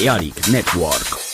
Chaotic Network.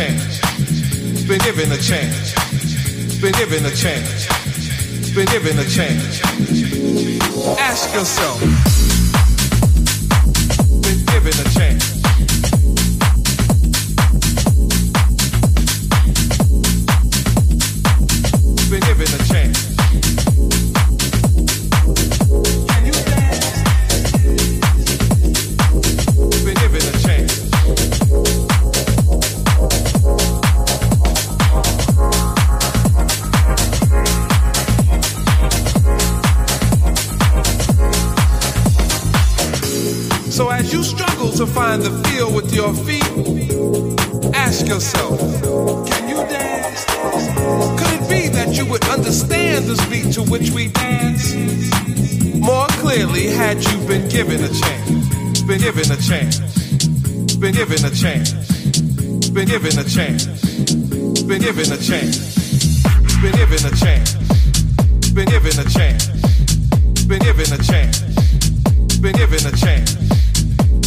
Chance. Been given a chance. Been given a chance. Been given a chance. Ask yourself. Been given a chance. to find the feel with your feet, ask yourself, can you dance? Could it be that you would understand the beat to which we dance more clearly had you been given a chance? Been given a chance. Been given a chance. Been given a chance. Been given a chance. Been given a chance. Been given a chance. Been given a chance. Been given a chance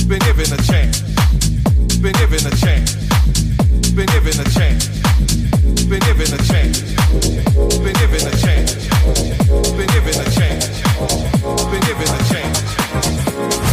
been given a chance. Been given a chance. Been given a chance. Been given a chance. Been given a chance. Been given a chance. Been given a chance.